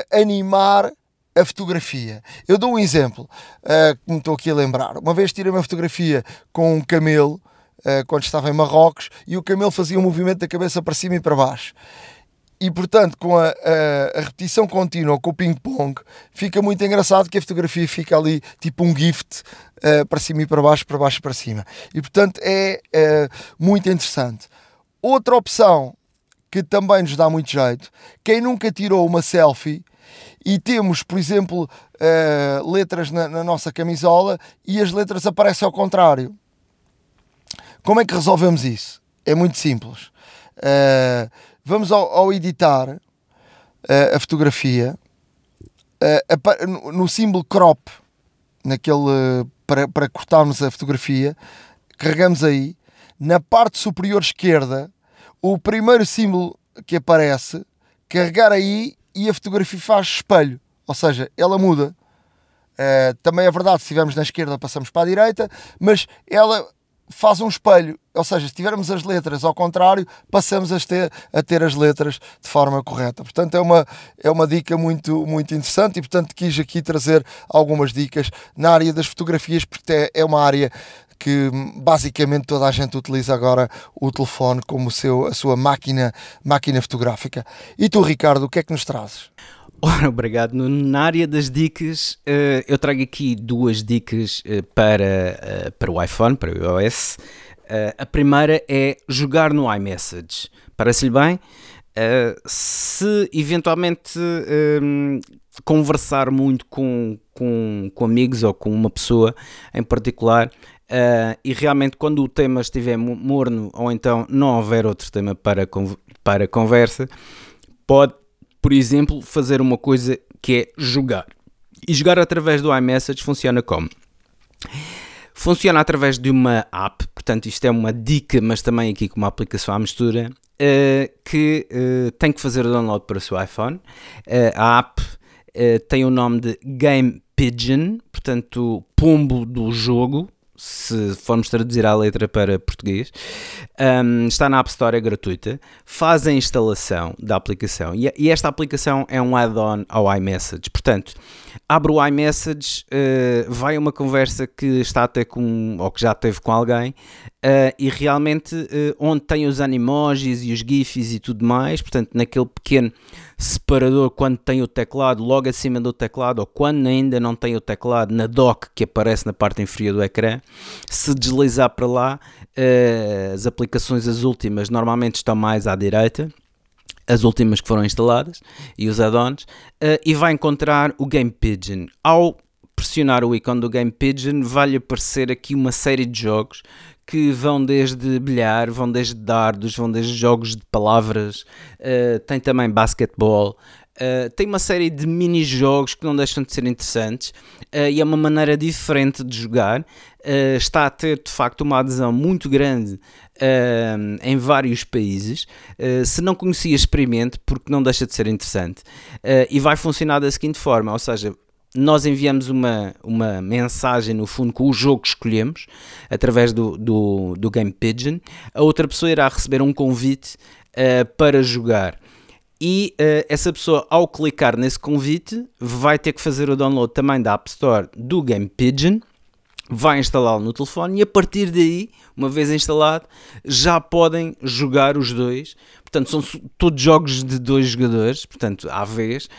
animar a fotografia. Eu dou um exemplo uh, que me estou aqui a lembrar. Uma vez tirei uma fotografia com um camelo uh, quando estava em Marrocos e o camelo fazia um movimento da cabeça para cima e para baixo. E portanto, com a, a, a repetição contínua, com o ping-pong, fica muito engraçado que a fotografia fica ali tipo um gift uh, para cima e para baixo, para baixo e para cima. E portanto é muito interessante. Outra opção que também nos dá muito jeito, quem nunca tirou uma selfie e temos, por exemplo, uh, letras na, na, nossa camisola e as letras aparecem ao contrário. Como é que resolvemos isso? É muito simples. Uh, vamos ao, ao editar uh, a fotografia, no, no símbolo crop, naquele, para, para cortarmos a fotografia, carregamos aí. Na parte superior esquerda, o primeiro símbolo que aparece, carregar aí e a fotografia faz espelho, ou seja, ela muda. Uh, também é verdade, se estivermos na esquerda passamos para a direita, mas ela faz um espelho, ou seja, se tivermos as letras ao contrário, passamos a ter, a ter as letras de forma correta. Portanto, é uma, é uma dica muito, muito interessante e, portanto, quis aqui trazer algumas dicas na área das fotografias, porque é, é uma área que basicamente toda a gente utiliza agora o telefone como seu, a sua máquina, máquina fotográfica. E tu, Ricardo, o que é que nos trazes? Ora, obrigado. Na área das dicas, eh, eu trago aqui duas dicas eh, para, eh, para o iPhone, para o iOS. A primeira é jogar no iMessage. Parece-lhe bem? Se eventualmente conversar muito com, com, com amigos ou com uma pessoa em particular, Uh, e realmente, quando o tema estiver morno ou então não houver outro tema para, para conversa, pode, por exemplo, fazer uma coisa que é jogar. E jogar através do iMessage funciona como? Funciona através de uma app, portanto, isto é uma dica, mas também aqui com uma aplicação à mistura, uh, que uh, tem que fazer o download para o seu iPhone. Uh, a app tem o nome de Game Pigeon, portanto, pombo do jogo, se formos traduzir a letra para português, um, está na App Store, é gratuita, faz a instalação da aplicação e, e esta aplicação é um add-on ao iMessage. Portanto, abre o iMessage, uh, vai a uma conversa que está até com, ou que já teve com alguém, uh, e realmente uh, onde tem os animojis e os GIFs e tudo mais, portanto, naquele pequeno separador quando tem o teclado logo acima do teclado ou quando ainda não tem o teclado na dock que aparece na parte inferior do ecrã, se deslizar para lá, as aplicações as últimas normalmente estão mais à direita as últimas que foram instaladas e os add-ons, uh, e vai encontrar o Game Pigeon. Ao pressionar o ícone do Game Pigeon, vai-lhe aparecer aqui uma série de jogos que vão desde bilhar, vão desde dardos, vão desde jogos de palavras, uh, tem também basquetebol, Uh, tem uma série de mini-jogos que não deixam de ser interessantes uh, e é uma maneira diferente de jogar. Uh, está a ter de facto uma adesão muito grande em vários países. se não conhecia, experimente porque não deixa de ser interessante. e vai funcionar da seguinte forma: ou seja, nós enviamos uma, uma mensagem no fundo com o jogo que escolhemos através do, do, do Game Pigeon. A outra pessoa irá receber um convite para jogar e uh, essa pessoa, ao clicar nesse convite, vai ter que fazer o download também da App Store do Game Pigeon, vai instalá-lo no telefone e a partir daí, uma vez instalado, já podem jogar os dois. Portanto, são todos jogos de dois jogadores, portanto, à vez.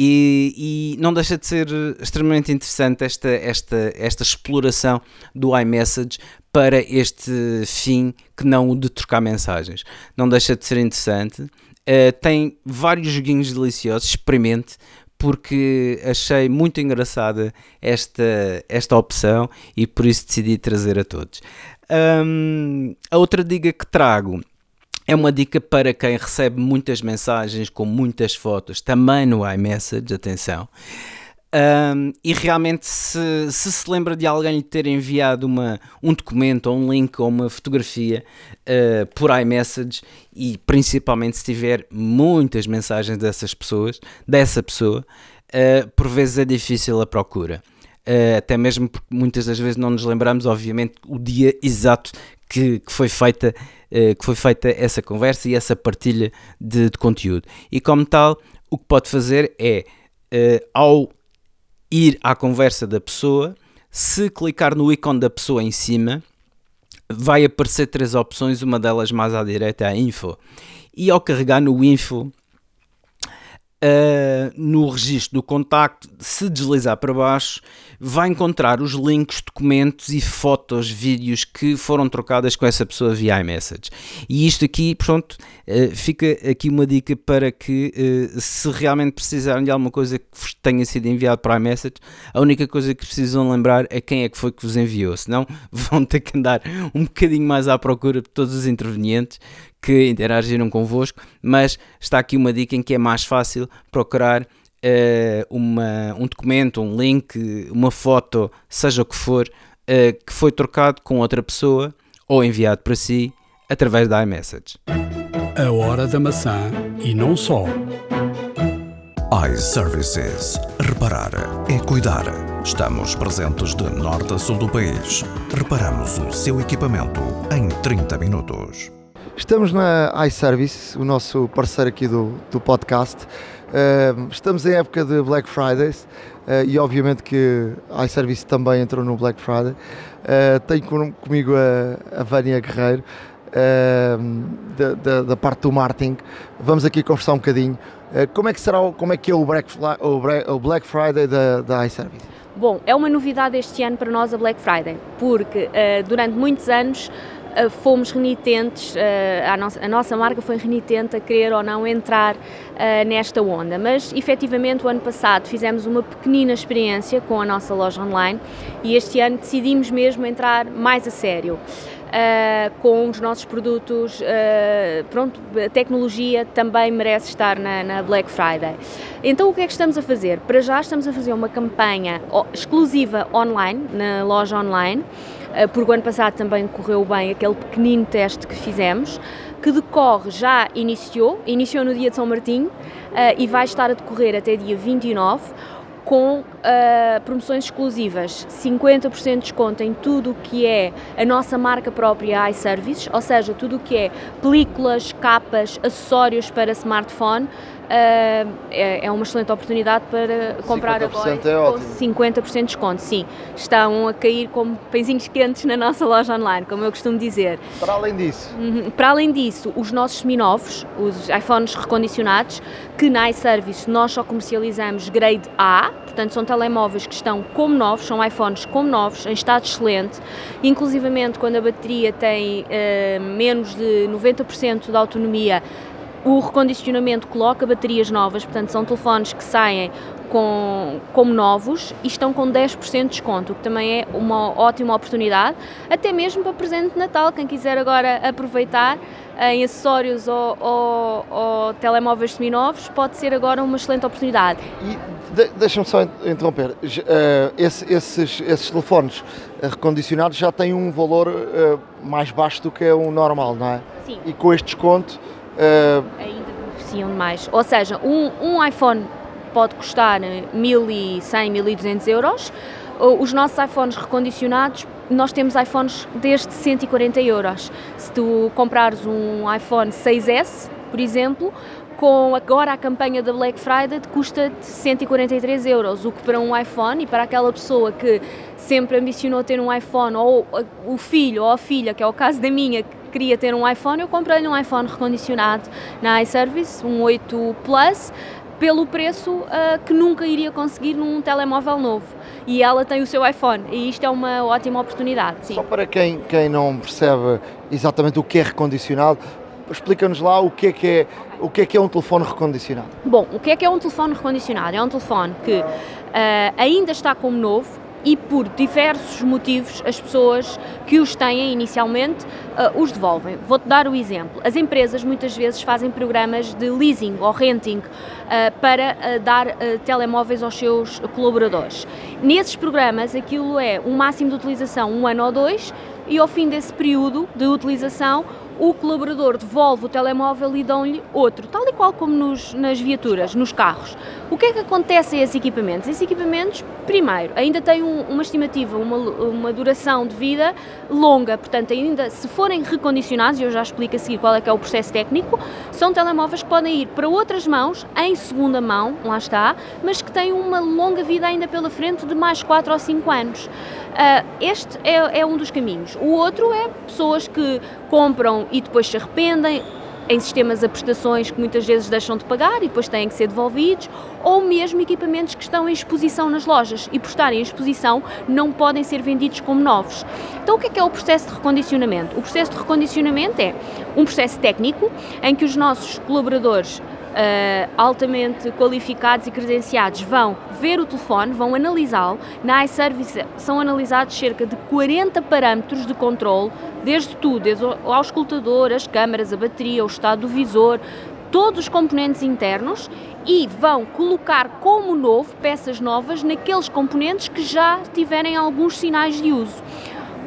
E, e, não deixa de ser extremamente interessante esta, esta, esta exploração do iMessage para este fim que não o de trocar mensagens. Não deixa de ser interessante. Uh, tem vários joguinhos deliciosos, experimente, porque achei muito engraçada esta, esta opção e por isso decidi trazer a todos. Um, a outra dica que trago é uma dica para quem recebe muitas mensagens com muitas fotos, também no iMessage, atenção. Um, e realmente, se, se, se lembra de alguém lhe ter enviado uma, um documento, ou um link, ou uma fotografia uh, por iMessage, e principalmente se tiver muitas mensagens dessas pessoas, dessa pessoa, uh, por vezes é difícil a procura. Uh, até mesmo porque muitas das vezes não nos lembramos, obviamente, o dia exato que, que foi feita que foi feita essa conversa e essa partilha de, de conteúdo. E como tal, o que pode fazer é, ao ir à conversa da pessoa. Se clicar no ícone da pessoa em cima, vai aparecer três opções, uma delas mais à direita é a info. E ao carregar no info, Uh, no registro do contacto, se deslizar para baixo, vai encontrar os links, documentos e fotos, vídeos que foram trocadas com essa pessoa via iMessage. E isto aqui, pronto, uh, fica aqui uma dica para que uh, se realmente precisarem de alguma coisa que tenha sido enviado para iMessage, a única coisa que precisam lembrar é quem é que foi que vos enviou, senão *laughs* vão ter que andar um bocadinho mais à procura de todos os intervenientes que interagiram convosco, mas está aqui uma dica em que é mais fácil procurar uh, uma, um documento, um link, uma foto, seja o que for, uh, que foi trocado com outra pessoa ou enviado para si através da iMessage. A hora da maçã e não só. iServices. Reparar é cuidar. Estamos presentes de norte a sul do país. Reparamos o seu equipamento em 30 minutos. Estamos na iService, o nosso parceiro aqui do, do podcast. Estamos em época de Black Fridays uh, e obviamente que a iService também entrou no Black Friday. Uh, tenho com, comigo a, a Vânia Guerreiro da, da, da, parte do marketing. Vamos aqui conversar um bocadinho. como é que será, como é que é o Black, o Black Friday da, da iService? Bom, é uma novidade este ano para nós a Black Friday, porque durante muitos anos fomos renitentes, uh, a, nossa, a nossa marca foi renitente a querer ou não entrar nesta onda, mas efetivamente o ano passado fizemos uma pequenina experiência com a nossa loja online e este ano decidimos mesmo entrar mais a sério. Uh, com os nossos produtos. Uh, pronto, a tecnologia também merece estar na, na, Black Friday. Então, o que é que estamos a fazer? Para já, estamos a fazer uma campanha exclusiva online, na loja online. Uh, porque o ano passado também correu bem aquele pequenino teste que fizemos, que decorre, já iniciou, iniciou no dia de São Martinho e vai estar a decorrer até dia 29 com uh, promoções exclusivas, 50% de desconto em tudo o que é a nossa marca própria iServices, ou seja, tudo o que é películas, capas, acessórios para smartphone, uh, é, é, uma excelente oportunidade para comprar agora é ótimo. com 50% de desconto. Sim, estão a cair como pãezinhos quentes na nossa loja online, como eu costumo dizer. Para além disso? Uhum. Para além disso, os nossos seminovos, os iPhones recondicionados, que na iService nós só comercializamos grade A, portanto são telemóveis que estão como novos, são iPhones como novos, em estado excelente, inclusivamente quando a bateria tem uh, menos de 90% de autonomia, o recondicionamento coloca baterias novas, portanto são telefones que saem com, como novos e estão com 10% de desconto, o que também é uma ótima oportunidade, até mesmo para presente de Natal, quem quiser agora aproveitar em acessórios ou, ou, ou telemóveis seminovos, pode ser agora uma excelente oportunidade. E de, deixa-me só interromper, uh, esse, esses, esses telefones recondicionados já têm um valor uh, mais baixo do que é o normal, não é? Sim. E com este desconto Uh... Ainda beneficiam mais. Ou seja, um, um iPhone pode custar 1.100, 1.200 euros. Os nossos iPhones recondicionados, nós temos iPhones desde 140 euros. Se tu comprares um iPhone 6S, por exemplo, com agora a campanha da Black Friday custa 143 euros, o que para um iPhone e para aquela pessoa que sempre ambicionou ter um iPhone, ou o filho ou a filha, que é o caso da minha, queria ter um iPhone, eu comprei-lhe um iPhone recondicionado na iService, um 8 Plus, pelo preço uh, que nunca iria conseguir num telemóvel novo. E ela tem o seu iPhone, e isto é uma ótima oportunidade. Sim. Só para quem, quem não percebe exatamente o que é recondicionado, explica-nos lá o que é que é, o que é que é um telefone recondicionado. Bom, o que é que é um telefone recondicionado? É um telefone que uh, ainda está como novo, e por diversos motivos as pessoas que os têm inicialmente uh, os devolvem. Vou-te dar o exemplo. As empresas muitas vezes fazem programas de leasing ou renting uh, para uh, dar telemóveis aos seus colaboradores. Nesses programas aquilo é um máximo de utilização um ano ou dois e ao fim desse período de utilização o colaborador devolve o telemóvel e dão-lhe outro, tal e qual como nos, nas viaturas, nos carros. O que é que acontece a esses equipamentos? Esses equipamentos, primeiro, ainda têm um, uma estimativa, uma, uma duração de vida longa, portanto, ainda se forem recondicionados, e eu já explico a seguir qual é que é o processo técnico, são telemóveis que podem ir para outras mãos, em segunda mão, lá está, mas que têm uma longa vida ainda pela frente de mais 4 ou 5 anos. Uh, este é, é um dos caminhos. O outro é pessoas que compram e depois se arrependem, em sistemas a prestações que muitas vezes deixam de pagar e depois têm que ser devolvidos, ou mesmo equipamentos que estão em exposição nas lojas e por estarem em exposição não podem ser vendidos como novos. Então o que é que é o processo de recondicionamento? O processo de recondicionamento é um processo técnico em que os nossos colaboradores uh, altamente qualificados e credenciados vão ver o telefone, vão analisá-lo. Na iService são analisados cerca de 40 parâmetros de controle, desde tudo, desde o auscultador, as câmaras, a bateria, o estado do visor, todos os componentes internos e vão colocar como novo peças novas naqueles componentes que já tiverem alguns sinais de uso.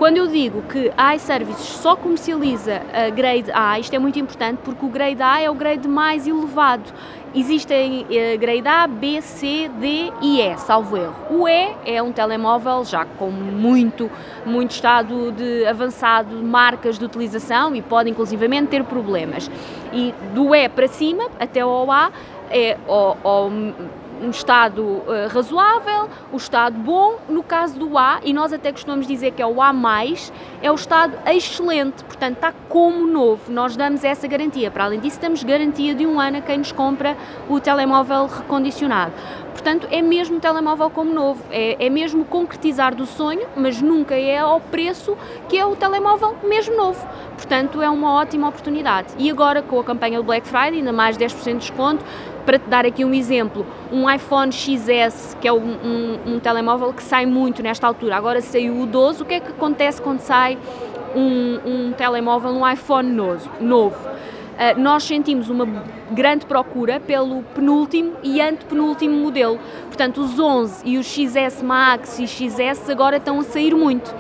Quando eu digo que a iServices só comercializa a grade A, isto é muito importante porque o grade A é o grade mais elevado. Existem uh, grade A, B, C, D e E, salvo erro. O E é um telemóvel já com muito, muito estado de avançado, marcas de utilização e pode inclusivamente ter problemas. E do E para cima, até ao A, é ou, ou um estado uh, razoável, o estado bom. No caso do A, e nós até costumamos dizer que é o A, é o estado excelente, portanto está como novo. Nós damos essa garantia. Para além disso, damos garantia de um ano a quem nos compra o telemóvel recondicionado. Portanto, é mesmo telemóvel como novo, é, é mesmo concretizar do sonho, mas nunca é ao preço que é o telemóvel mesmo novo. Portanto, é uma ótima oportunidade. E agora, com a campanha do Black Friday, ainda mais 10% de desconto, para te dar aqui um exemplo, um iPhone XS, que é um, um, um, telemóvel que sai muito nesta altura, agora saiu o 12, o que é que acontece quando sai um, um telemóvel, um iPhone novo? Uh, nós sentimos uma grande procura pelo penúltimo e antepenúltimo modelo. Portanto, os 11 e os XS Max e XS agora estão a sair muito.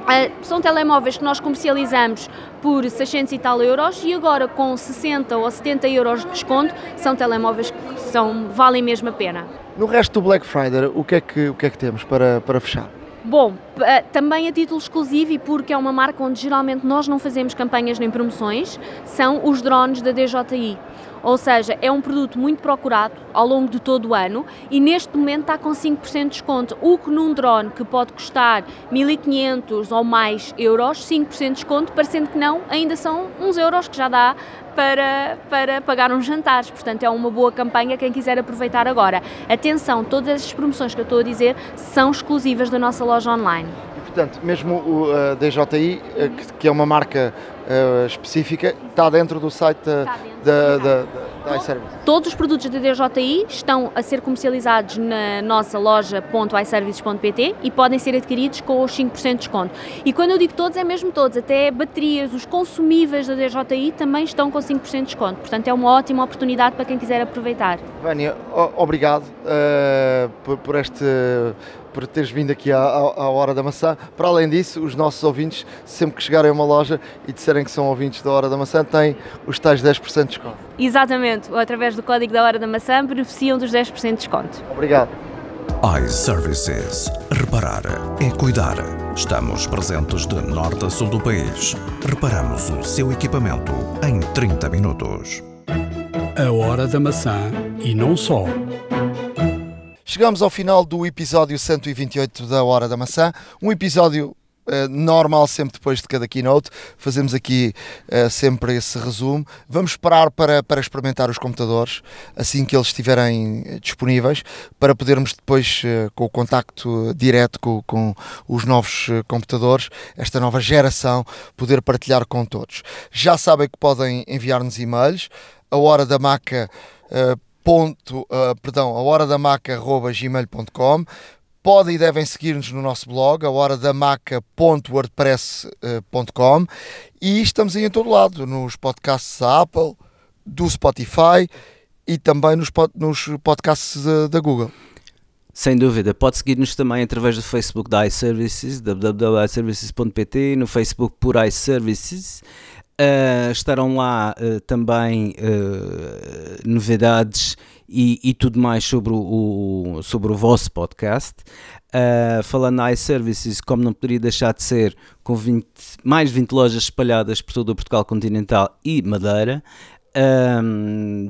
Uh, são telemóveis que nós comercializamos por 600 e tal euros e agora com 60 ou 70 euros de desconto são telemóveis que são, valem mesmo a pena. No resto do Black Friday, o que é que, o que, é que temos para, para fechar? Bom, eh, também a título exclusivo e porque é uma marca onde geralmente nós não fazemos campanhas nem promoções, são os drones da DJI. Ou seja, é um produto muito procurado ao longo de todo o ano e neste momento está com 5% de desconto. O que num drone que pode custar 1500 ou mais euros, 5% de desconto, parecendo que não, ainda são uns euros que já dá para, para pagar uns jantares. Portanto, é uma boa campanha quem quiser aproveitar agora. Atenção, todas as promoções que eu estou a dizer são exclusivas da nossa loja online. E, portanto, mesmo o uh, DJI, uh, que, que, é uma marca uh, específica, está dentro do site da, da, da iService? Todos os produtos da DJI estão a ser comercializados na nossa loja .iservices.pt e podem ser adquiridos com os 5% de desconto. E quando eu digo todos, é mesmo todos, até baterias, os consumíveis da DJI também estão com 5% de desconto. Portanto, é uma ótima oportunidade para quem quiser aproveitar. Vânia, obrigado uh, por, por este por teres vindo aqui à, à, Hora da Maçã. Para além disso, os nossos ouvintes, sempre que chegarem a uma loja e disserem que são ouvintes da Hora da Maçã, têm os tais 10% de desconto. Exatamente, através do código da Hora da Maçã beneficiam dos 10% de desconto. Obrigado. iServices. Reparar é cuidar. Estamos presentes de norte a sul do país. Reparamos o seu equipamento em 30 minutos. A Hora da Maçã e não só. Chegamos ao final do episódio 128 da Hora da Maçã, um episódio Uh, normal sempre depois de cada keynote, fazemos aqui uh, sempre esse resumo. Vamos esperar para, para experimentar os computadores assim que eles estiverem eh, disponíveis, para podermos depois, uh, com o contacto direto com, com os novos computadores, esta nova geração, poder partilhar com todos. Já sabem que podem enviar-nos e-mails, a hora da maca ponto, uh, perdão, a hora da maca gmail.com podem e devem seguir-nos no nosso blog, a hora da maca.wordpress.com e estamos aí em todo lado, nos podcasts da Apple, do Spotify e também nos, nos podcasts da, Google. Sem dúvida, pode seguir-nos também através do Facebook da iServices, www.iservices.pt, no Facebook por iServices. Uh, estarão lá uh, também novidades e, e, tudo mais sobre o, sobre o vosso podcast. falando na iServices, como não poderia deixar de ser, com 20, mais 20 lojas espalhadas por todo o Portugal continental e Madeira.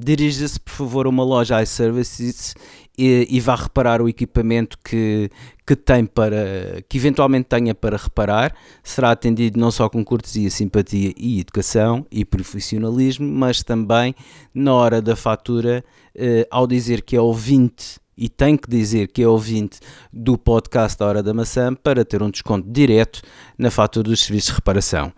Dirija-se, por favor, a uma loja iServices e, e vá reparar o equipamento que, que tem para que eventualmente tenha para reparar, será atendido não só com cortesia, simpatia e educação e profissionalismo, mas também na hora da fatura, eh, ao dizer que é ouvinte e tem que dizer que é ouvinte do podcast da Hora da Maçã para ter um desconto direto na fatura dos serviços de reparação.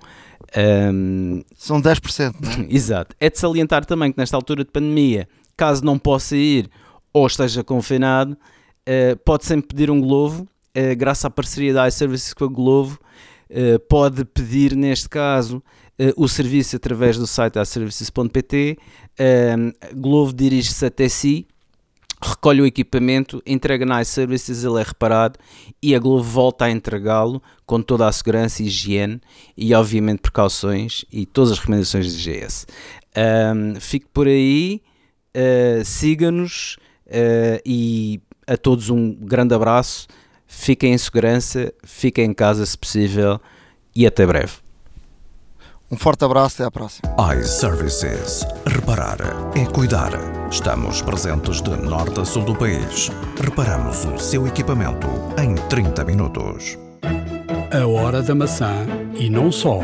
Um, São 10%, não é? *laughs* Exato. É de salientar também que nesta altura de pandemia, caso não possa ir ou esteja confinado, uh, pode sempre pedir um Glovo, uh, graças à parceria da iServices com a Glovo, uh, pode pedir, neste caso, o serviço através do site iServices.pt, Glovo dirige-se até si, recolhe o equipamento, entrega na iServices, ele é reparado e a Glovo volta a entregá-lo com toda a segurança higiene e obviamente precauções e todas as recomendações de GS. Um, fique por aí, uh, siga-nos, Uh, e a todos um grande abraço, fiquem em segurança, fiquem em casa se possível e até breve. Um forte abraço e até à próxima. iServices. Reparar é cuidar. Estamos presentes de norte a sul do país. Reparamos o seu equipamento em 30 minutos. A hora da maçã e não só.